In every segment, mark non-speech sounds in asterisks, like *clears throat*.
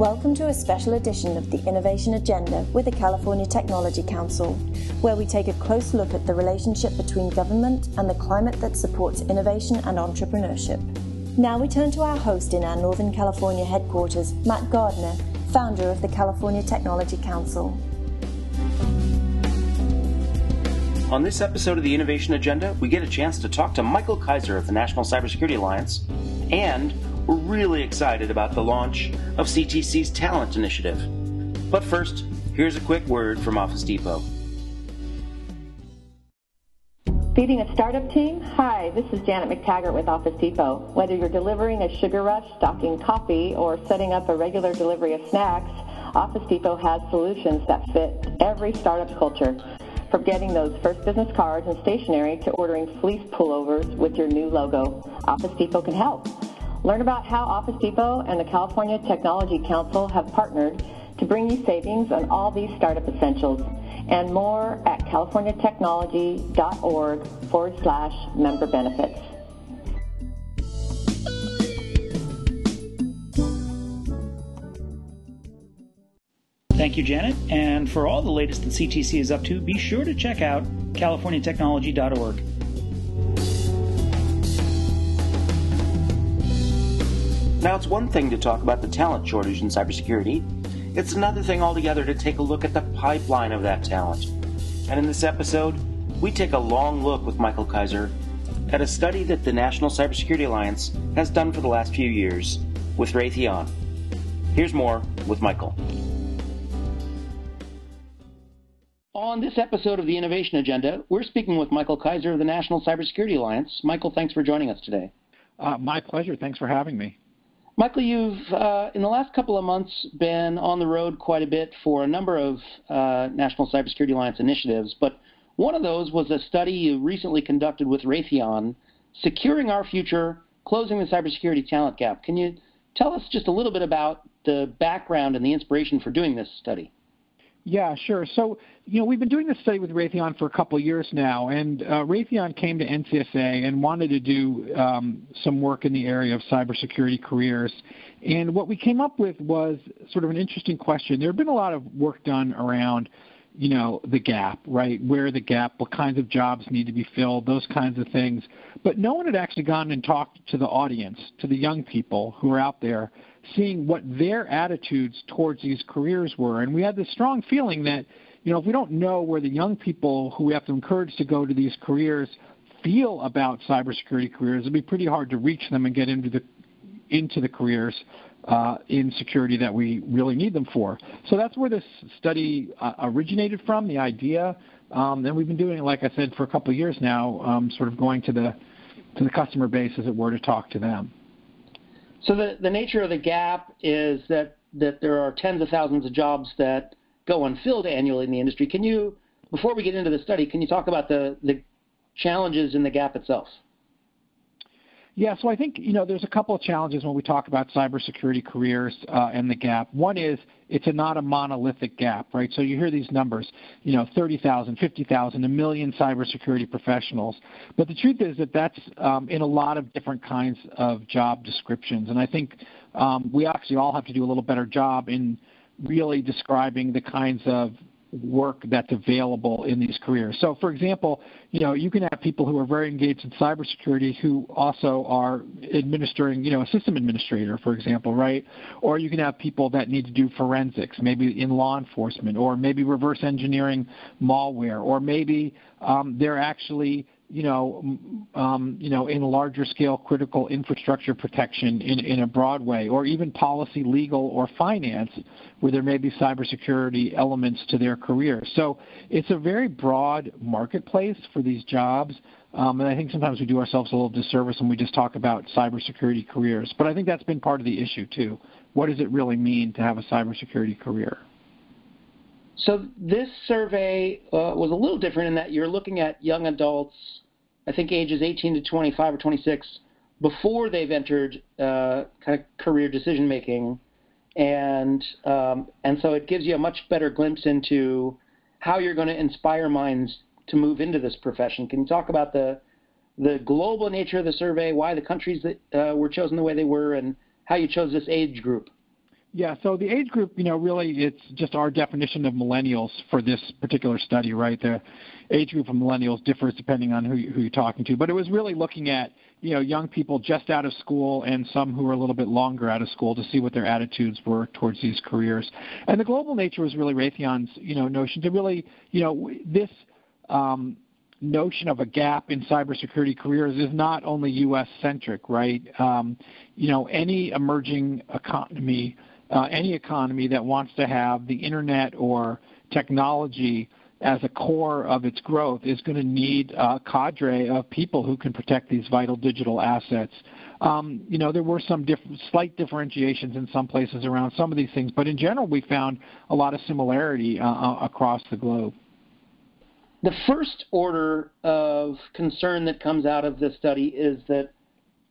Welcome to a special edition of the Innovation Agenda with the California Technology Council, where we take a close look at the relationship between government and the climate that supports innovation and entrepreneurship. Now we turn to our host in our Northern California headquarters, Matt Gardner, founder of the California Technology Council. On this episode of the Innovation Agenda, we get a chance to talk to Michael Kaiser of the National Cybersecurity Alliance and we're really excited about the launch of CTC's Talent Initiative. But first, here's a quick word from Office Depot. Feeding a startup team? Hi, this is Janet McTaggart with Office Depot. Whether you're delivering a sugar rush, stocking coffee, or setting up a regular delivery of snacks, Office Depot has solutions that fit every startup's culture. From getting those first business cards and stationery to ordering fleece pullovers with your new logo, Office Depot can help. Learn about how Office Depot and the California Technology Council have partnered to bring you savings on all these startup essentials and more at californiatechnology.org forward slash member benefits. Thank you, Janet. And for all the latest that CTC is up to, be sure to check out californiatechnology.org. Now, it's one thing to talk about the talent shortage in cybersecurity, it's another thing altogether to take a look at the pipeline of that talent. And in this episode, we take a long look with Michael Kaiser at a study that the National Cybersecurity Alliance has done for the last few years with Raytheon. Here's more with Michael. On this episode of the Innovation Agenda, we're speaking with Michael Kaiser of the National Cybersecurity Alliance. Michael, thanks for joining us today. Uh, my pleasure. Thanks for having me. Michael, you've uh, in the last couple of months been on the road quite a bit for a number of uh, National Cybersecurity Alliance initiatives, but one of those was a study you recently conducted with Raytheon, Securing Our Future, Closing the Cybersecurity Talent Gap. Can you tell us just a little bit about the background and the inspiration for doing this study? Yeah, sure. So, you know, we've been doing this study with Raytheon for a couple of years now, and uh, Raytheon came to NCSA and wanted to do um, some work in the area of cybersecurity careers. And what we came up with was sort of an interesting question. There had been a lot of work done around, you know, the gap, right? Where the gap, what kinds of jobs need to be filled, those kinds of things. But no one had actually gone and talked to the audience, to the young people who are out there seeing what their attitudes towards these careers were. And we had this strong feeling that, you know, if we don't know where the young people who we have to encourage to go to these careers feel about cybersecurity careers, it'd be pretty hard to reach them and get into the into the careers uh, in security that we really need them for. So that's where this study uh, originated from, the idea. Um, and we've been doing it, like I said, for a couple of years now, um, sort of going to the to the customer base, as it were, to talk to them. So the, the nature of the gap is that, that there are tens of thousands of jobs that go unfilled annually in the industry. Can you, before we get into the study, can you talk about the, the challenges in the gap itself? Yeah, so I think you know there's a couple of challenges when we talk about cybersecurity careers uh, and the gap. One is it's a, not a monolithic gap, right? So you hear these numbers, you know, 30,000, 50,000, a million cybersecurity professionals. But the truth is that that's um, in a lot of different kinds of job descriptions, and I think um, we actually all have to do a little better job in really describing the kinds of work that's available in these careers. So, for example, you know, you can have people who are very engaged in cybersecurity who also are administering, you know, a system administrator, for example, right? Or you can have people that need to do forensics, maybe in law enforcement, or maybe reverse engineering malware, or maybe um, they're actually you know, um, you know, in larger scale critical infrastructure protection in, in a broad way, or even policy, legal, or finance, where there may be cybersecurity elements to their career. So it's a very broad marketplace for these jobs. Um, and I think sometimes we do ourselves a little disservice when we just talk about cybersecurity careers. But I think that's been part of the issue too. What does it really mean to have a cybersecurity career? So this survey uh, was a little different in that you're looking at young adults, I think ages 18 to 25 or 26, before they've entered uh, kind of career decision making, and um, and so it gives you a much better glimpse into how you're going to inspire minds to move into this profession. Can you talk about the the global nature of the survey, why the countries that uh, were chosen the way they were, and how you chose this age group? Yeah, so the age group, you know, really it's just our definition of millennials for this particular study, right? The age group of millennials differs depending on who, who you're talking to, but it was really looking at, you know, young people just out of school and some who are a little bit longer out of school to see what their attitudes were towards these careers. And the global nature was really Raytheon's, you know, notion to really, you know, this um, notion of a gap in cybersecurity careers is not only U.S. centric, right? Um, you know, any emerging economy uh, any economy that wants to have the internet or technology as a core of its growth is going to need a cadre of people who can protect these vital digital assets. Um, you know, there were some diff- slight differentiations in some places around some of these things, but in general, we found a lot of similarity uh, uh across the globe. The first order of concern that comes out of this study is that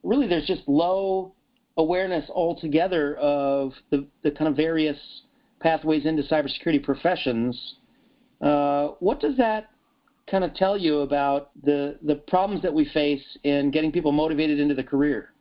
really there's just low awareness altogether of the, the kind of various pathways into cybersecurity professions. Uh, what does that kind of tell you about the, the problems that we face in getting people motivated into the career?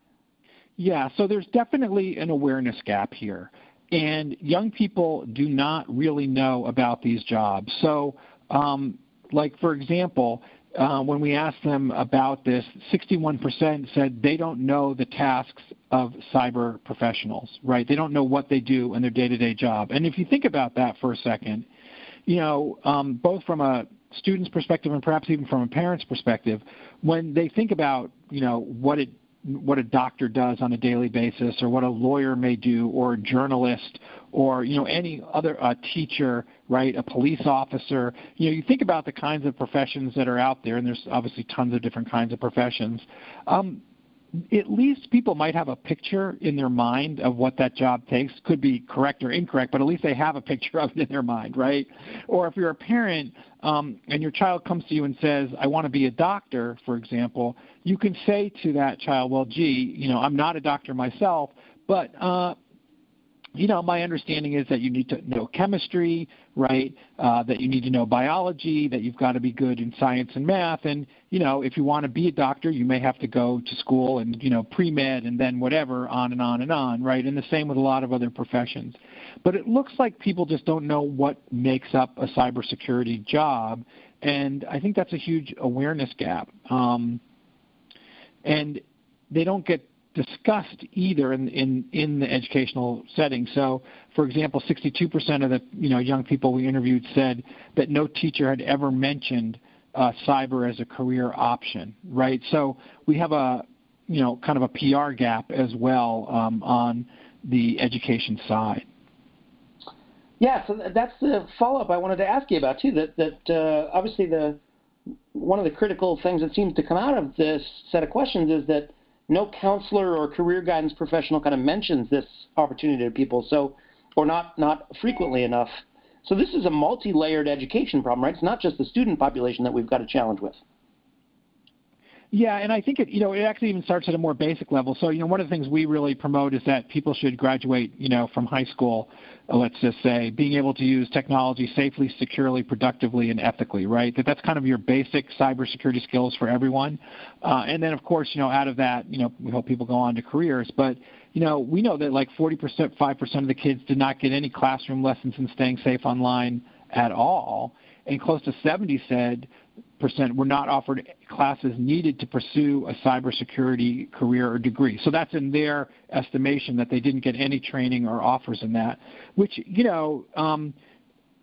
Yeah, so there's definitely an awareness gap here. And young people do not really know about these jobs. So, um, like, for example, uh, when we asked them about this, 61% said they don't know the tasks of cyber professionals, right? They don't know what they do in their day-to-day job. And if you think about that for a second, you know, um, both from a student's perspective and perhaps even from a parent's perspective, when they think about, you know, what it what a doctor does on a daily basis or what a lawyer may do or a journalist or you know any other a teacher right a police officer. You know you think about the kinds of professions that are out there and there's obviously tons of different kinds of professions. Um, at least people might have a picture in their mind of what that job takes. Could be correct or incorrect, but at least they have a picture of it in their mind, right? Or if you're a parent um, and your child comes to you and says, "I want to be a doctor," for example, you can say to that child, "Well, gee, you know, I'm not a doctor myself, but uh, you know, my understanding is that you need to know chemistry, right? Uh, that you need to know biology, that you've got to be good in science and math, and you know, if you want to be a doctor, you may have to go to school and you know pre med and then whatever, on and on and on, right? And the same with a lot of other professions. But it looks like people just don't know what makes up a cybersecurity job, and I think that's a huge awareness gap. Um, and they don't get discussed either in, in, in the educational setting. So, for example, 62% of the you know young people we interviewed said that no teacher had ever mentioned uh, cyber as a career option. Right. So we have a you know kind of a PR gap as well um, on the education side. Yeah, so that's the follow-up I wanted to ask you about too. That that uh, obviously the one of the critical things that seems to come out of this set of questions is that no counselor or career guidance professional kind of mentions this opportunity to people, so or not not frequently enough. So this is a multi-layered education problem, right? It's not just the student population that we've got a challenge with. Yeah, and I think it you know it actually even starts at a more basic level. So you know one of the things we really promote is that people should graduate you know from high school, let's just say, being able to use technology safely, securely, productively, and ethically. Right. That that's kind of your basic cybersecurity skills for everyone. Uh, and then of course you know out of that you know we hope people go on to careers, but you know we know that like 40%, 5% of the kids did not get any classroom lessons in staying safe online at all, and close to 70 said percent were not offered classes needed to pursue a cybersecurity career or degree. So that's in their estimation that they didn't get any training or offers in that, which you know um,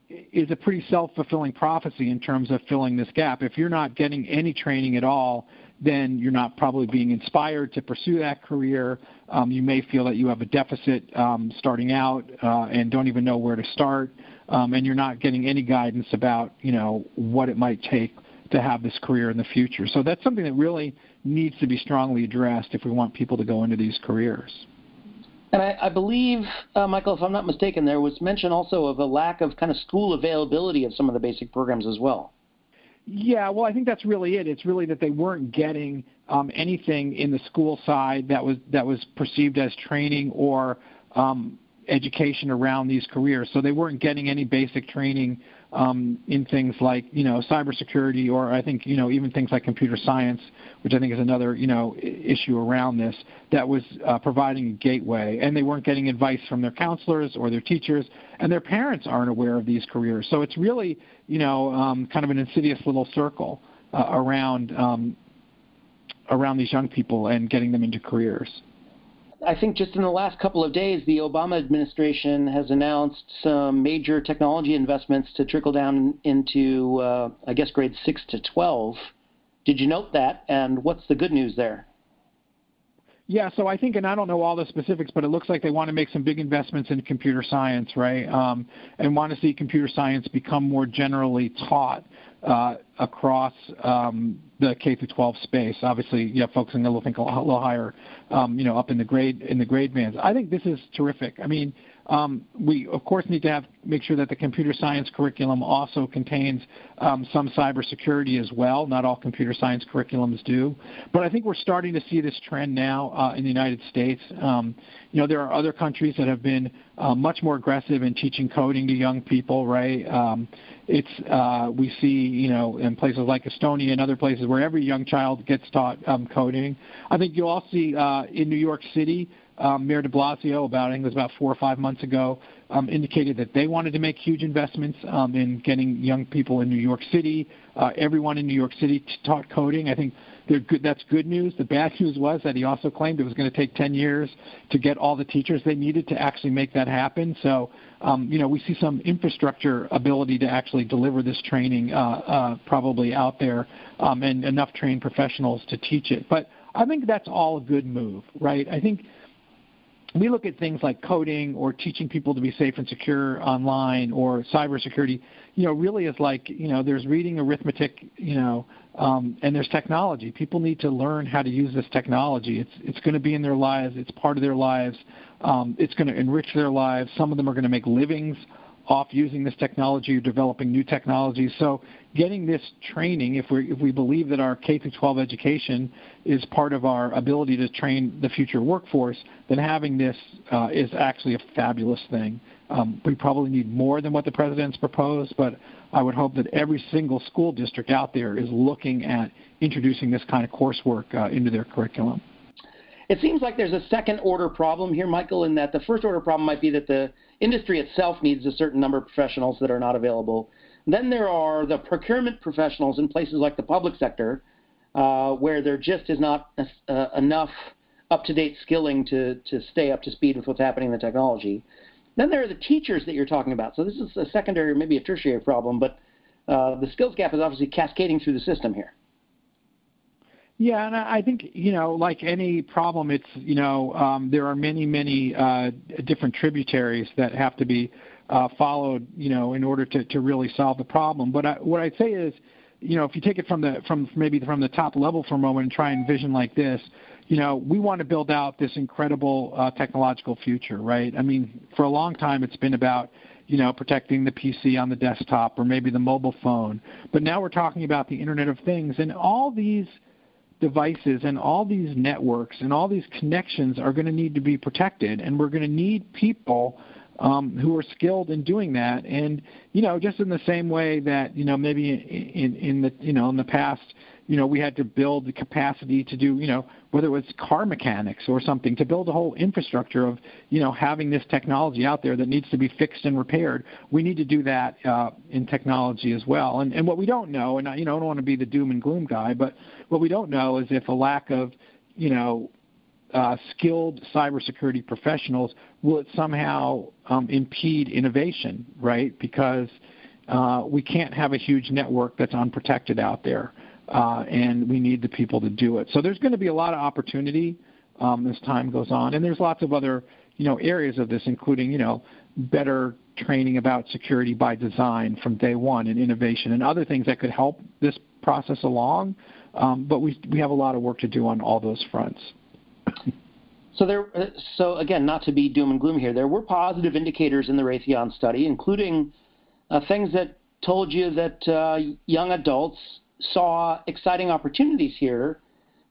is a pretty self-fulfilling prophecy in terms of filling this gap. If you're not getting any training at all, then you're not probably being inspired to pursue that career. Um, you may feel that you have a deficit um, starting out uh, and don't even know where to start. Um, and you're not getting any guidance about, you know, what it might take to have this career in the future. So that's something that really needs to be strongly addressed if we want people to go into these careers. And I, I believe, uh, Michael, if I'm not mistaken, there was mention also of a lack of kind of school availability of some of the basic programs as well. Yeah, well, I think that's really it. It's really that they weren't getting um, anything in the school side that was that was perceived as training or um, education around these careers. So they weren't getting any basic training um, in things like you know cybersecurity, or I think you know even things like computer science, which I think is another you know issue around this. That was uh, providing a gateway, and they weren't getting advice from their counselors or their teachers, and their parents aren't aware of these careers. So it's really you know um, kind of an insidious little circle uh, around um, around these young people and getting them into careers. I think just in the last couple of days, the Obama administration has announced some major technology investments to trickle down into, uh, I guess, grades 6 to 12. Did you note that? And what's the good news there? Yeah, so I think, and I don't know all the specifics, but it looks like they want to make some big investments in computer science, right? Um, and want to see computer science become more generally taught uh, across um, the K through 12 space. Obviously, yeah, focusing a little, think a little higher, um, you know, up in the grade in the grade bands. I think this is terrific. I mean, um, we of course need to have make sure that the computer science curriculum also contains um, some cybersecurity as well. Not all computer science curriculums do, but I think we're starting to see this trend now uh, in the United States. Um, you know, there are other countries that have been uh, much more aggressive in teaching coding to young people. Right? Um, it's uh, we see you know in places like Estonia and other places where every young child gets taught um, coding. I think you'll also see uh, in New York City um, Mayor de Blasio, about I think it was about four or five months ago, um, indicated that they wanted to make huge investments um, in getting young people in New York City, uh, everyone in New York City taught coding. I think good, that's good news. The bad news was that he also claimed it was going to take 10 years to get all the teachers they needed to actually make that happen. So, um, you know, we see some infrastructure ability to actually deliver this training uh, uh, probably out there um, and enough trained professionals to teach it. But I think that's all a good move, right? I think we look at things like coding or teaching people to be safe and secure online or cybersecurity, you know, really is like, you know, there's reading, arithmetic, you know, um, and there's technology. People need to learn how to use this technology. It's it's going to be in their lives. It's part of their lives. Um, it's going to enrich their lives. Some of them are going to make livings off using this technology or developing new technologies. So getting this training, if we if we believe that our K through 12 education is part of our ability to train the future workforce, then having this uh, is actually a fabulous thing. Um, we probably need more than what the president's proposed, but I would hope that every single school district out there is looking at introducing this kind of coursework uh, into their curriculum. It seems like there's a second order problem here, Michael, in that the first order problem might be that the industry itself needs a certain number of professionals that are not available. Then there are the procurement professionals in places like the public sector, uh, where there just is not uh, enough up-to-date skilling to, to stay up to speed with what's happening in the technology. Then there are the teachers that you're talking about. So this is a secondary, maybe a tertiary problem, but uh, the skills gap is obviously cascading through the system here. Yeah, and I think you know, like any problem, it's you know, um, there are many, many uh, different tributaries that have to be uh, followed, you know, in order to, to really solve the problem. But I, what I'd say is, you know, if you take it from the from maybe from the top level for a moment and try and vision like this, you know, we want to build out this incredible uh, technological future, right? I mean, for a long time, it's been about you know, protecting the PC on the desktop or maybe the mobile phone. But now we're talking about the Internet of Things, and all these devices and all these networks and all these connections are going to need to be protected, and we're going to need people um, who are skilled in doing that. And you know, just in the same way that you know maybe in in the you know in the past, you know, we had to build the capacity to do you know whether it was car mechanics or something to build a whole infrastructure of you know having this technology out there that needs to be fixed and repaired. We need to do that uh, in technology as well. And and what we don't know, and I, you know, I don't want to be the doom and gloom guy, but what we don't know is if a lack of you know uh, skilled cybersecurity professionals, will it somehow um, impede innovation, right? Because uh, we can't have a huge network that's unprotected out there, uh, and we need the people to do it. So there's going to be a lot of opportunity um, as time goes on, and there's lots of other you know areas of this, including you know better training about security by design from day one and innovation and other things that could help this process along. Um, but we we have a lot of work to do on all those fronts. So there, so again, not to be doom and gloom here, there were positive indicators in the Raytheon study, including uh, things that told you that uh, young adults saw exciting opportunities here,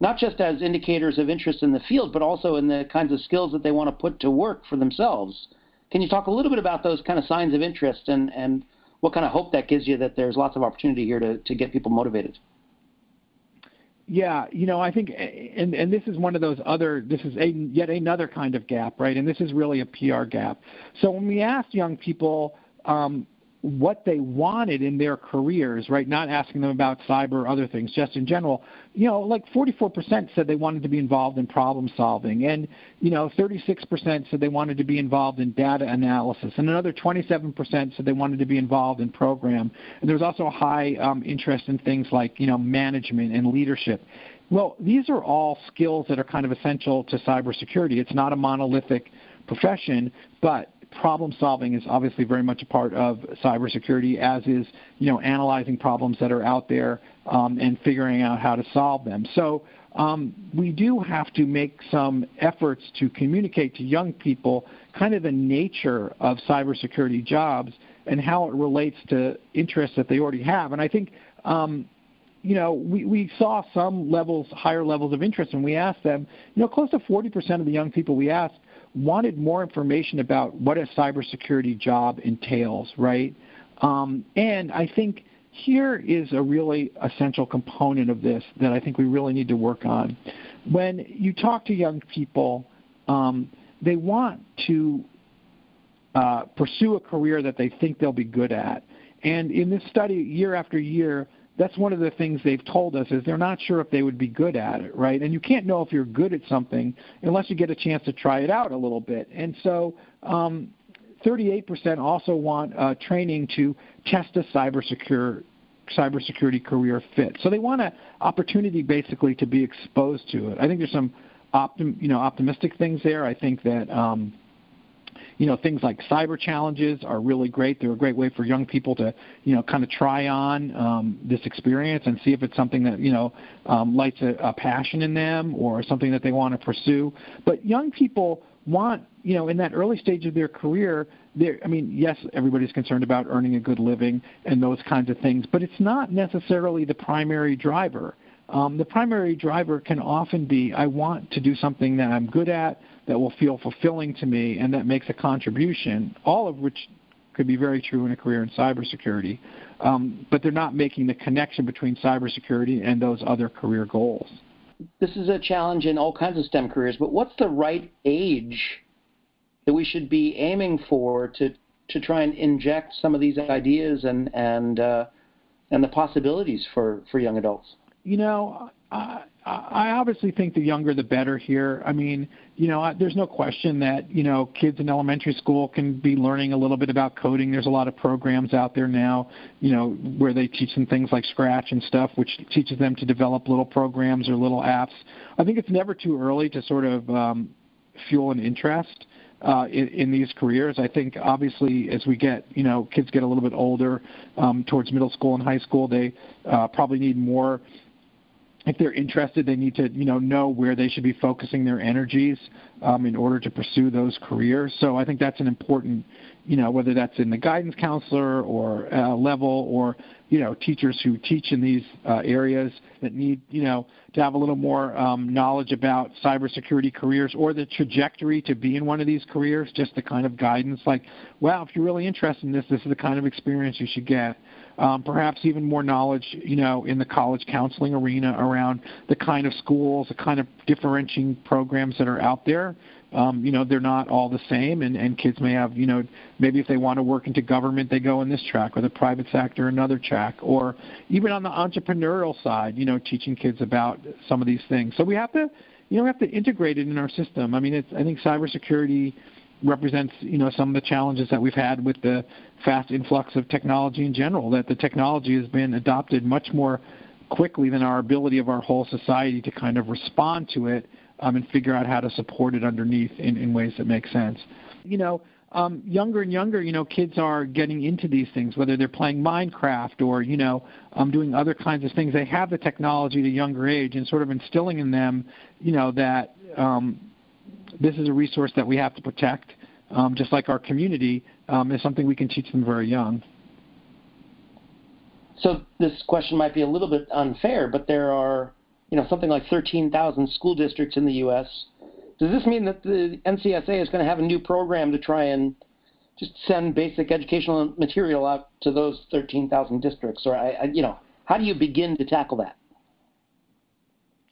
not just as indicators of interest in the field, but also in the kinds of skills that they want to put to work for themselves. Can you talk a little bit about those kind of signs of interest and, and what kind of hope that gives you that there's lots of opportunity here to, to get people motivated. Yeah, you know, I think, and and this is one of those other. This is a yet another kind of gap, right? And this is really a PR gap. So when we ask young people, um, what they wanted in their careers, right? Not asking them about cyber or other things, just in general. You know, like 44% said they wanted to be involved in problem solving, and you know, 36% said they wanted to be involved in data analysis, and another 27% said they wanted to be involved in program. And there was also a high um, interest in things like you know management and leadership. Well, these are all skills that are kind of essential to cybersecurity. It's not a monolithic profession, but problem solving is obviously very much a part of cybersecurity, as is you know analyzing problems that are out there um, and figuring out how to solve them. So um, we do have to make some efforts to communicate to young people kind of the nature of cybersecurity jobs and how it relates to interests that they already have. And I think um, you know, we, we saw some levels, higher levels of interest, and we asked them, you know, close to 40% of the young people we asked wanted more information about what a cybersecurity job entails, right? Um, and I think here is a really essential component of this that I think we really need to work on. When you talk to young people, um, they want to uh, pursue a career that they think they'll be good at. And in this study, year after year, that's one of the things they've told us is they're not sure if they would be good at it, right? And you can't know if you're good at something unless you get a chance to try it out a little bit. And so, um, 38% also want uh, training to test a cybersecure cybersecurity career fit. So they want an opportunity basically to be exposed to it. I think there's some optim, you know optimistic things there. I think that. Um, you know, things like cyber challenges are really great. They're a great way for young people to, you know, kind of try on um, this experience and see if it's something that, you know, um, lights a, a passion in them or something that they want to pursue. But young people want, you know, in that early stage of their career, they're, I mean, yes, everybody's concerned about earning a good living and those kinds of things, but it's not necessarily the primary driver. Um, the primary driver can often be I want to do something that I'm good at, that will feel fulfilling to me, and that makes a contribution, all of which could be very true in a career in cybersecurity. Um, but they're not making the connection between cybersecurity and those other career goals. This is a challenge in all kinds of STEM careers, but what's the right age that we should be aiming for to, to try and inject some of these ideas and, and, uh, and the possibilities for, for young adults? You know, I, I obviously think the younger the better here. I mean, you know, there's no question that you know kids in elementary school can be learning a little bit about coding. There's a lot of programs out there now, you know, where they teach them things like Scratch and stuff, which teaches them to develop little programs or little apps. I think it's never too early to sort of um, fuel an interest. Uh, in, in these careers. I think obviously as we get, you know, kids get a little bit older um, towards middle school and high school, they uh, probably need more if they're interested, they need to you know know where they should be focusing their energies um, in order to pursue those careers. So I think that's an important, you know, whether that's in the guidance counselor or uh, level or you know teachers who teach in these uh, areas that need you know to have a little more um, knowledge about cybersecurity careers or the trajectory to be in one of these careers. Just the kind of guidance like, wow, if you're really interested in this, this is the kind of experience you should get um, perhaps even more knowledge, you know, in the college counseling arena around the kind of schools, the kind of differentiating programs that are out there. Um, you know, they're not all the same, and, and kids may have, you know, maybe if they want to work into government, they go in this track, or the private sector, another track, or even on the entrepreneurial side, you know, teaching kids about some of these things. So we have to, you know, we have to integrate it in our system. I mean, it's, I think cybersecurity represents you know some of the challenges that we've had with the fast influx of technology in general. That the technology has been adopted much more quickly than our ability of our whole society to kind of respond to it um, and figure out how to support it underneath in, in ways that make sense. You know, um, younger and younger, you know, kids are getting into these things, whether they're playing Minecraft or, you know, um, doing other kinds of things. They have the technology at a younger age and sort of instilling in them, you know, that um, this is a resource that we have to protect, um, just like our community um, is something we can teach them very young. So this question might be a little bit unfair, but there are, you know, something like 13,000 school districts in the U.S. Does this mean that the NCSA is going to have a new program to try and just send basic educational material out to those 13,000 districts? Or, I, I, you know, how do you begin to tackle that?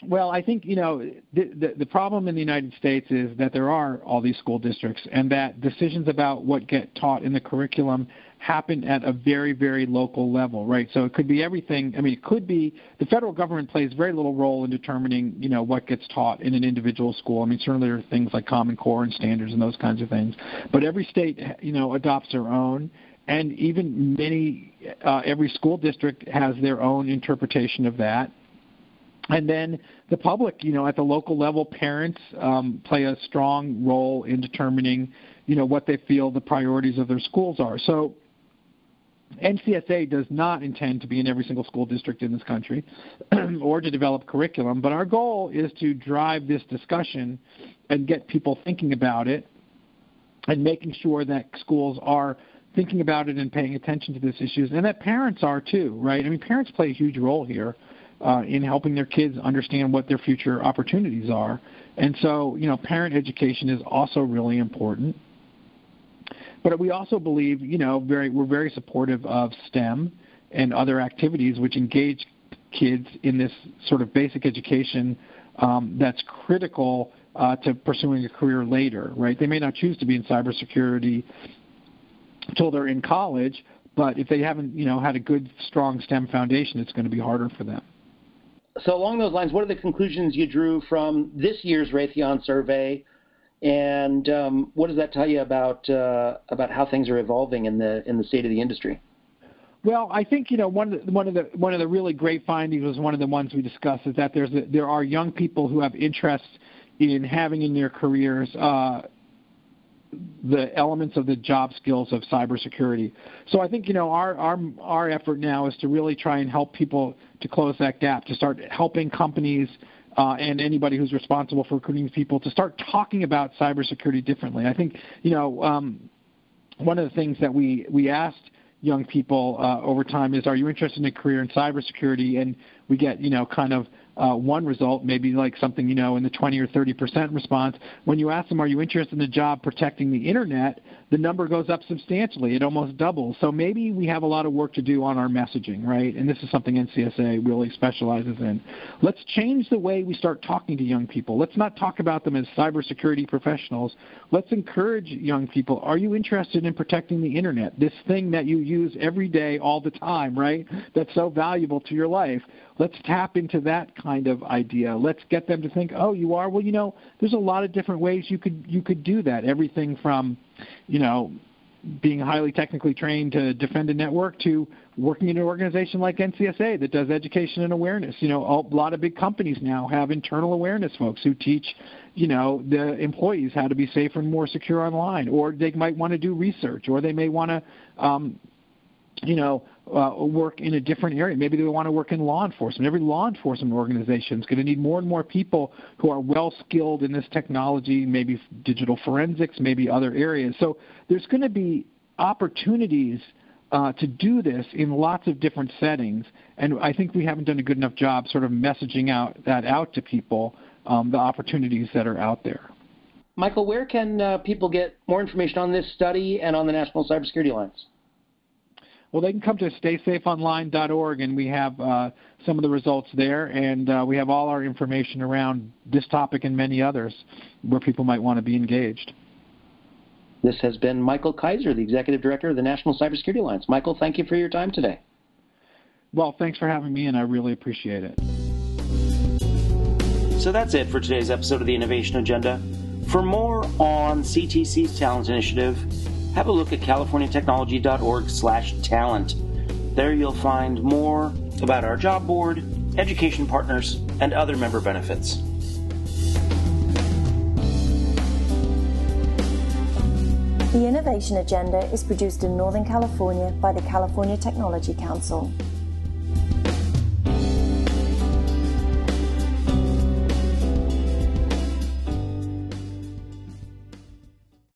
Well, I think you know the, the, the problem in the United States is that there are all these school districts, and that decisions about what get taught in the curriculum happen at a very, very local level, right? So it could be everything. I mean, it could be the federal government plays very little role in determining, you know, what gets taught in an individual school. I mean, certainly there are things like Common Core and standards and those kinds of things, but every state, you know, adopts their own, and even many, uh, every school district has their own interpretation of that and then the public, you know, at the local level, parents um, play a strong role in determining, you know, what they feel the priorities of their schools are. So NCSA does not intend to be in every single school district in this country *clears throat* or to develop curriculum, but our goal is to drive this discussion and get people thinking about it and making sure that schools are thinking about it and paying attention to these issues and that parents are too, right? I mean, parents play a huge role here uh, in helping their kids understand what their future opportunities are. And so, you know, parent education is also really important. But we also believe, you know, very we're very supportive of STEM and other activities which engage kids in this sort of basic education um, that's critical uh, to pursuing a career later, right? They may not choose to be in cybersecurity until they're in college, but if they haven't, you know, had a good, strong STEM foundation, it's going to be harder for them so along those lines, what are the conclusions you drew from this year's Raytheon survey, and um, what does that tell you about uh, about how things are evolving in the in the state of the industry? Well, I think you know one of the, one of the one of the really great findings was one of the ones we discussed is that there's a, there are young people who have interest in having in their careers uh, the elements of the job skills of cybersecurity. So I think you know our our our effort now is to really try and help people to close that gap, to start helping companies uh, and anybody who's responsible for recruiting people to start talking about cybersecurity differently. I think you know um, one of the things that we we asked young people uh, over time is, are you interested in a career in cybersecurity? And we get you know kind of uh, one result, maybe like something you know in the 20 or 30 percent response. When you ask them, "Are you interested in a job protecting the internet?" the number goes up substantially. It almost doubles. So maybe we have a lot of work to do on our messaging, right? And this is something NCSA really specializes in. Let's change the way we start talking to young people. Let's not talk about them as cybersecurity professionals. Let's encourage young people. Are you interested in protecting the internet? This thing that you use every day, all the time, right? That's so valuable to your life. Let's tap into that kind of idea. Let's get them to think, oh, you are. Well, you know, there's a lot of different ways you could you could do that. Everything from, you know, being highly technically trained to defend a network to working in an organization like NCSA that does education and awareness. You know, a lot of big companies now have internal awareness folks who teach, you know, the employees how to be safer and more secure online, or they might want to do research, or they may want to um, you know, uh, work in a different area. Maybe they want to work in law enforcement. Every law enforcement organization is going to need more and more people who are well skilled in this technology, maybe digital forensics, maybe other areas. So there's going to be opportunities uh, to do this in lots of different settings, and I think we haven't done a good enough job sort of messaging out that out to people um, the opportunities that are out there. Michael, where can uh, people get more information on this study and on the National Cybersecurity Alliance? Well, they can come to staysafeonline.org, and we have uh, some of the results there, and uh, we have all our information around this topic and many others where people might want to be engaged. This has been Michael Kaiser, the Executive Director of the National Cybersecurity Alliance. Michael, thank you for your time today. Well, thanks for having me, and I really appreciate it. So that's it for today's episode of the Innovation Agenda. For more on CTC's Talent Initiative, have a look at californiatechnology.org slash talent. There you'll find more about our job board, education partners, and other member benefits. The Innovation Agenda is produced in Northern California by the California Technology Council.